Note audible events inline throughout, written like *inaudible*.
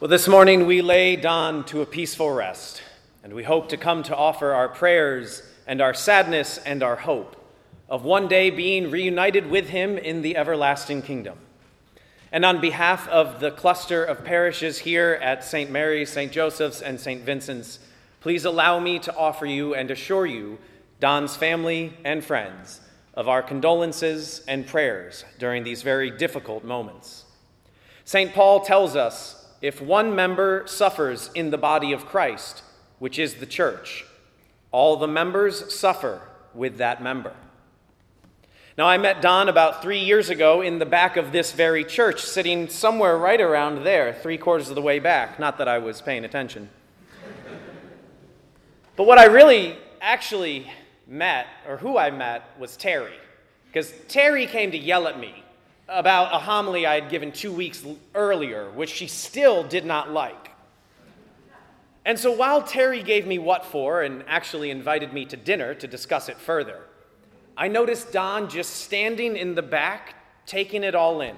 Well, this morning we lay Don to a peaceful rest, and we hope to come to offer our prayers and our sadness and our hope of one day being reunited with him in the everlasting kingdom. And on behalf of the cluster of parishes here at St. Mary's, St. Joseph's, and St. Vincent's, please allow me to offer you and assure you, Don's family and friends, of our condolences and prayers during these very difficult moments. St. Paul tells us if one member suffers in the body of Christ, which is the church, all the members suffer with that member. Now, I met Don about three years ago in the back of this very church, sitting somewhere right around there, three quarters of the way back. Not that I was paying attention. but what I really actually met, or who I met, was Terry. Because Terry came to yell at me about a homily I had given two weeks earlier, which she still did not like. And so while Terry gave me what for and actually invited me to dinner to discuss it further, I noticed Don just standing in the back, taking it all in.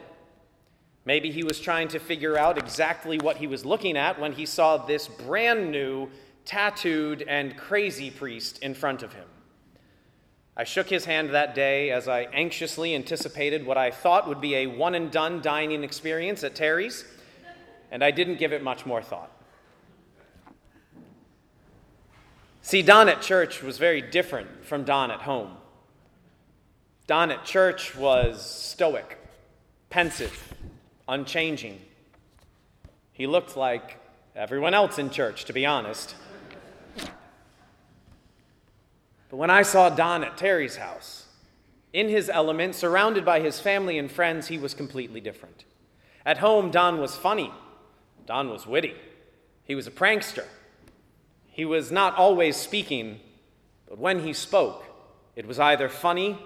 Maybe he was trying to figure out exactly what he was looking at when he saw this brand new, tattooed, and crazy priest in front of him. I shook his hand that day as I anxiously anticipated what I thought would be a one and done dining experience at Terry's, and I didn't give it much more thought. See, Don at church was very different from Don at home. Don at church was stoic, pensive, unchanging. He looked like everyone else in church, to be honest. But when I saw Don at Terry's house, in his element, surrounded by his family and friends, he was completely different. At home, Don was funny. Don was witty. He was a prankster. He was not always speaking, but when he spoke, it was either funny,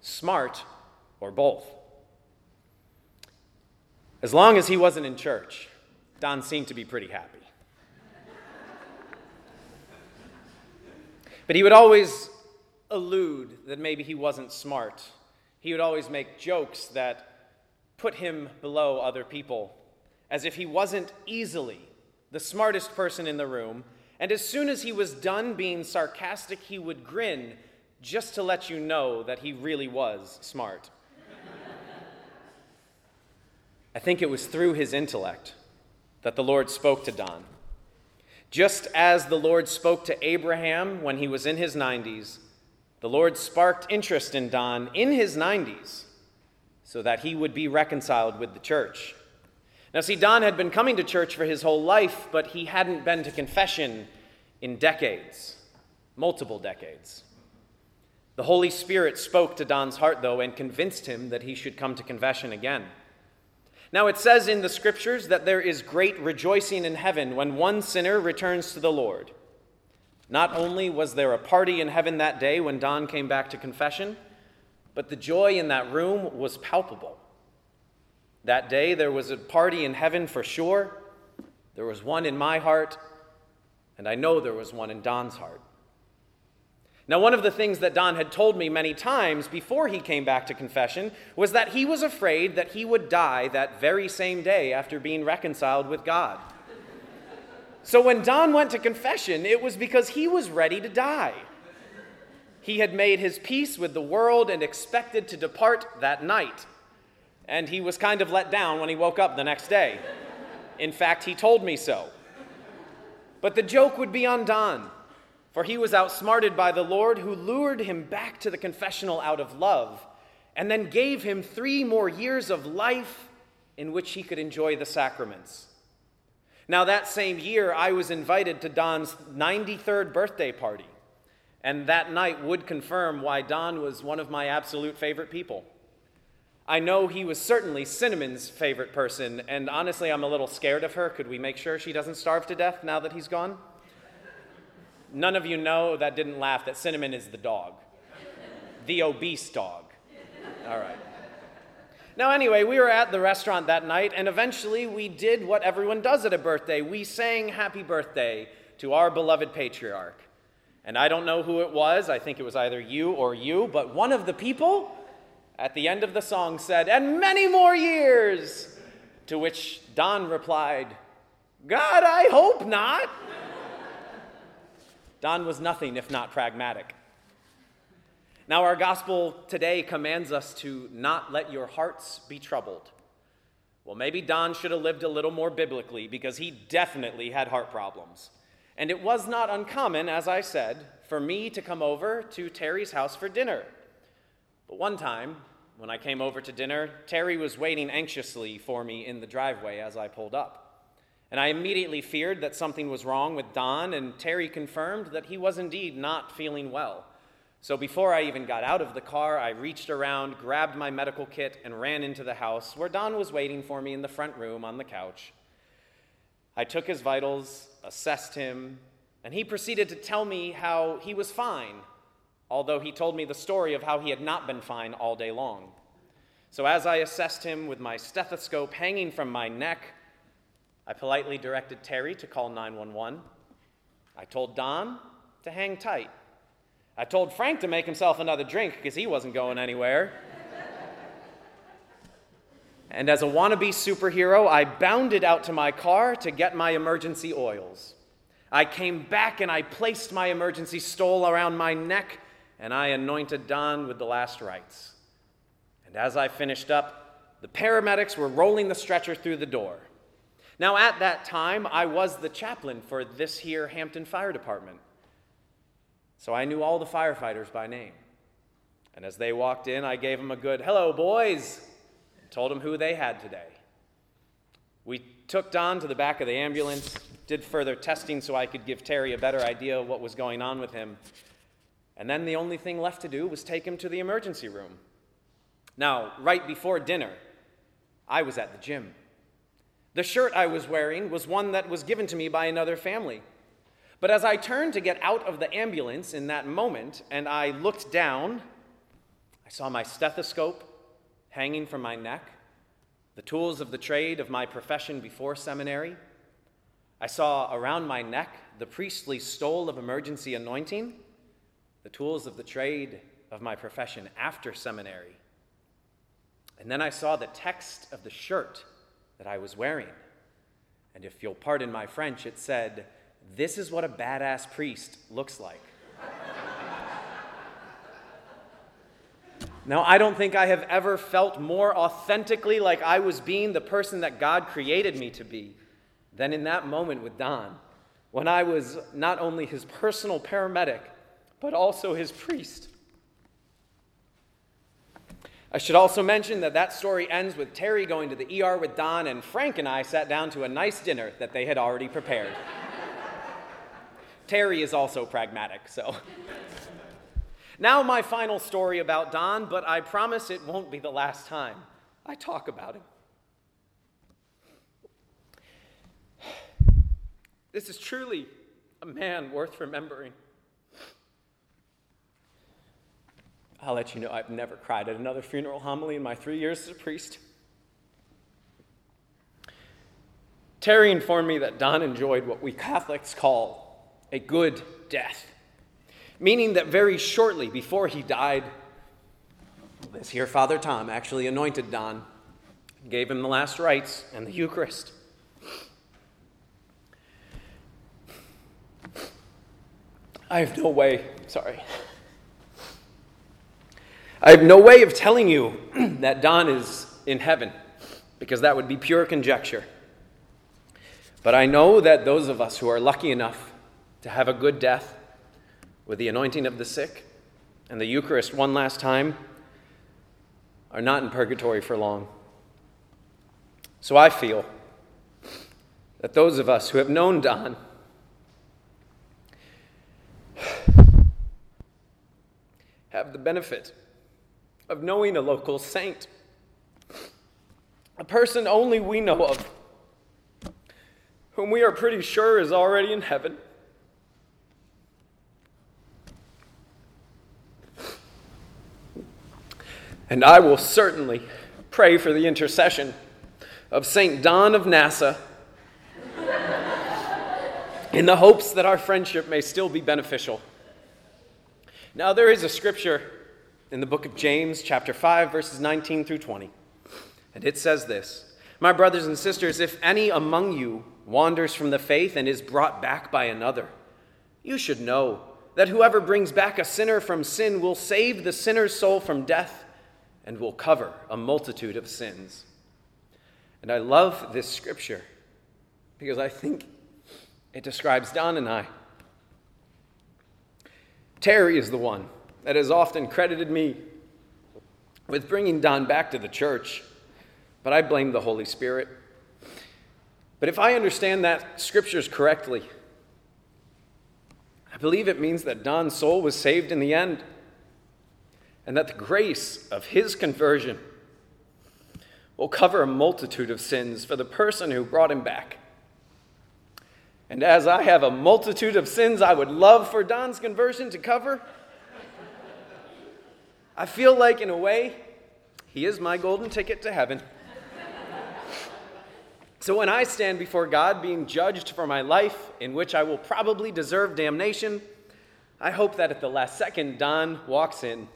smart, or both. As long as he wasn't in church, Don seemed to be pretty happy. *laughs* But he would always allude that maybe he wasn't smart. He would always make jokes that put him below other people, as if he wasn't easily the smartest person in the room. And as soon as he was done being sarcastic, he would grin just to let you know that he really was smart. I think it was through his intellect that the Lord spoke to Don. Just as the Lord spoke to Abraham when he was in his 90s, the Lord sparked interest in Don in his 90s so that he would be reconciled with the church. Now, see, Don had been coming to church for his whole life, but he hadn't been to confession in decades, multiple decades. The Holy Spirit spoke to Don's heart, though, and convinced him that he should come to confession again. Now, it says in the scriptures that there is great rejoicing in heaven when one sinner returns to the Lord. Not only was there a party in heaven that day when Don came back to confession, but the joy in that room was palpable. That day there was a party in heaven for sure. There was one in my heart, and I know there was one in Don's heart. Now, one of the things that Don had told me many times before he came back to confession was that he was afraid that he would die that very same day after being reconciled with God. So when Don went to confession, it was because he was ready to die. He had made his peace with the world and expected to depart that night. And he was kind of let down when he woke up the next day. In fact, he told me so. But the joke would be on Don, for he was outsmarted by the Lord who lured him back to the confessional out of love and then gave him three more years of life in which he could enjoy the sacraments. Now, that same year, I was invited to Don's 93rd birthday party. And that night would confirm why Don was one of my absolute favorite people. I know he was certainly Cinnamon's favorite person, and honestly, I'm a little scared of her. Could we make sure she doesn't starve to death now that he's gone? None of you know that didn't laugh that Cinnamon is the dog, the obese dog. All right. Now, anyway, we were at the restaurant that night, and eventually we did what everyone does at a birthday. We sang happy birthday to our beloved patriarch. And I don't know who it was, I think it was either you or you, but one of the people at the end of the song said, And many more years! To which Don replied, God, I hope not. Don was nothing if not pragmatic. Now, our gospel today commands us to not let your hearts be troubled. Well, maybe Don should have lived a little more biblically because he definitely had heart problems. And it was not uncommon, as I said, for me to come over to Terry's house for dinner. But one time, when I came over to dinner, Terry was waiting anxiously for me in the driveway as I pulled up. And I immediately feared that something was wrong with Don, and Terry confirmed that he was indeed not feeling well. So before I even got out of the car, I reached around, grabbed my medical kit, and ran into the house where Don was waiting for me in the front room on the couch. I took his vitals, assessed him, and he proceeded to tell me how he was fine, although he told me the story of how he had not been fine all day long. So as I assessed him with my stethoscope hanging from my neck, I politely directed Terry to call 911. I told Don to hang tight. I told Frank to make himself another drink because he wasn't going anywhere. and as a wannabe superhero, I bounded out to my car to get my emergency oils. I came back and I placed my emergency stole around my neck and I anointed Don with the last rites. And as I finished up, the paramedics were rolling the stretcher through the door. Now, at that time, I was the chaplain for this here Hampton Fire Department. So I knew all the firefighters by name. And as they walked in, I gave them a good, hello, boys, and told them who they had today. We took Don to the back of the ambulance, did further testing so I could give Terry a better idea of what was going on with him. And then the only thing left to do was take him to the emergency room. Now, right before dinner, I was at the gym. The shirt I was wearing was one that was given to me by another family. But as I turned to get out of the ambulance in that moment and I looked down, I saw my stethoscope hanging from my neck, the tools of the trade of my profession before seminary. I saw around my neck the priestly stole of emergency anointing, the tools of the trade of my profession after seminary. And then I saw the text of the shirt that I was wearing. And if you'll pardon my French, it said, This is what a badass priest looks like. now, I don't think I have ever felt more authentically like I was being the person that God created me to be than in that moment with Don, when I was not only his personal paramedic, but also his priest. I should also mention that that story ends with Terry going to the ER with Don, and Frank and I sat down to a nice dinner that they had already prepared. Terry is also pragmatic, so. now, my final story about Don, but I promise it won't be the last time I talk about him. This is truly a man worth remembering. I'll let you know I've never cried at another funeral homily in my three years as a priest. Terry informed me that Don enjoyed what we Catholics call a good death, meaning that very shortly before he died, this here Father Tom actually anointed Don, gave him the last rites and the Eucharist. I have no way, sorry. I have no way of telling you *clears throat* that Don is in heaven because that would be pure conjecture. But I know that those of us who are lucky enough to have a good death with the anointing of the sick and the Eucharist one last time are not in purgatory for long. So I feel that those of us who have known Don have the benefit of knowing a local saint, a person only we know of, whom we are pretty sure is already in heaven. And I will certainly pray for the intercession of St. Don of Nassa in the hopes that our friendship may still be beneficial. Now, there is a scripture in the book of James, chapter 5, verses 19 through 20. And it says this My brothers and sisters, if any among you wanders from the faith and is brought back by another, you should know that whoever brings back a sinner from sin will save the sinner's soul from death and will cover a multitude of sins. And I love this scripture because I think it describes Don and I. Terry is the one that has often credited me with bringing Don back to the church, but I blame the Holy Spirit. But if I understand that scriptures correctly, I believe it means that Don's soul was saved in the end, and that the grace of his conversion will cover a multitude of sins for the person who brought him back. And as I have a multitude of sins I would love for Don's conversion to cover, I feel like, in a way, he is my golden ticket to heaven. So when I stand before God being judged for my life, in which I will probably deserve damnation, I hope that at the last second, Don walks in,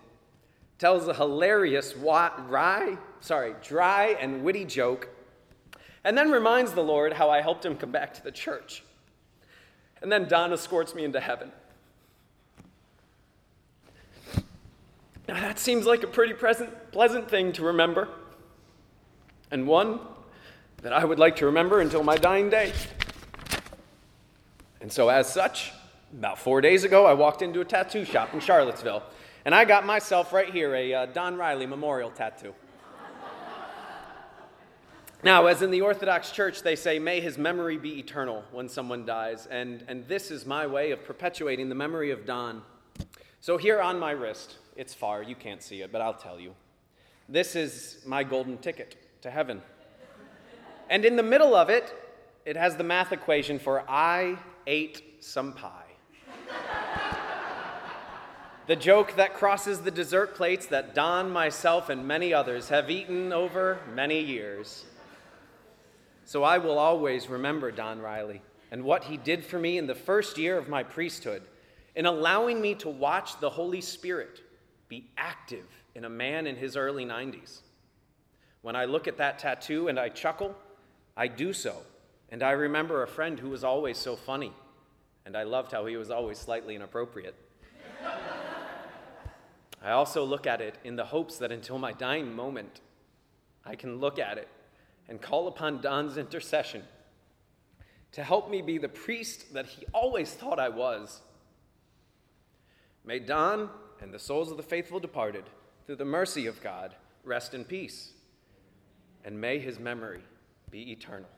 tells a hilarious, dry, sorry, dry and witty joke, and then reminds the Lord how I helped him come back to the church. And then Don escorts me into heaven. Now, that seems like a pretty present, pleasant thing to remember, and one that I would like to remember until my dying day. And so, as such, about four days ago, I walked into a tattoo shop in Charlottesville, and I got myself right here a uh, Don Riley memorial tattoo. now, as in the Orthodox Church, they say, may his memory be eternal when someone dies, and, and this is my way of perpetuating the memory of Don. So, here on my wrist, it's far, you can't see it, but I'll tell you. This is my golden ticket to heaven. And in the middle of it, it has the math equation for I ate some pie. The joke that crosses the dessert plates that Don, myself, and many others have eaten over many years. So I will always remember Don Riley and what he did for me in the first year of my priesthood in allowing me to watch the Holy Spirit be active in a man in his early 90s. When I look at that tattoo and I chuckle, I do so. And I remember a friend who was always so funny, and I loved how he was always slightly inappropriate. I also look at it in the hopes that until my dying moment, I can look at it and call upon Don's intercession to help me be the priest that he always thought I was. May Don and the souls of the faithful departed, through the mercy of God, rest in peace. And may his memory be eternal.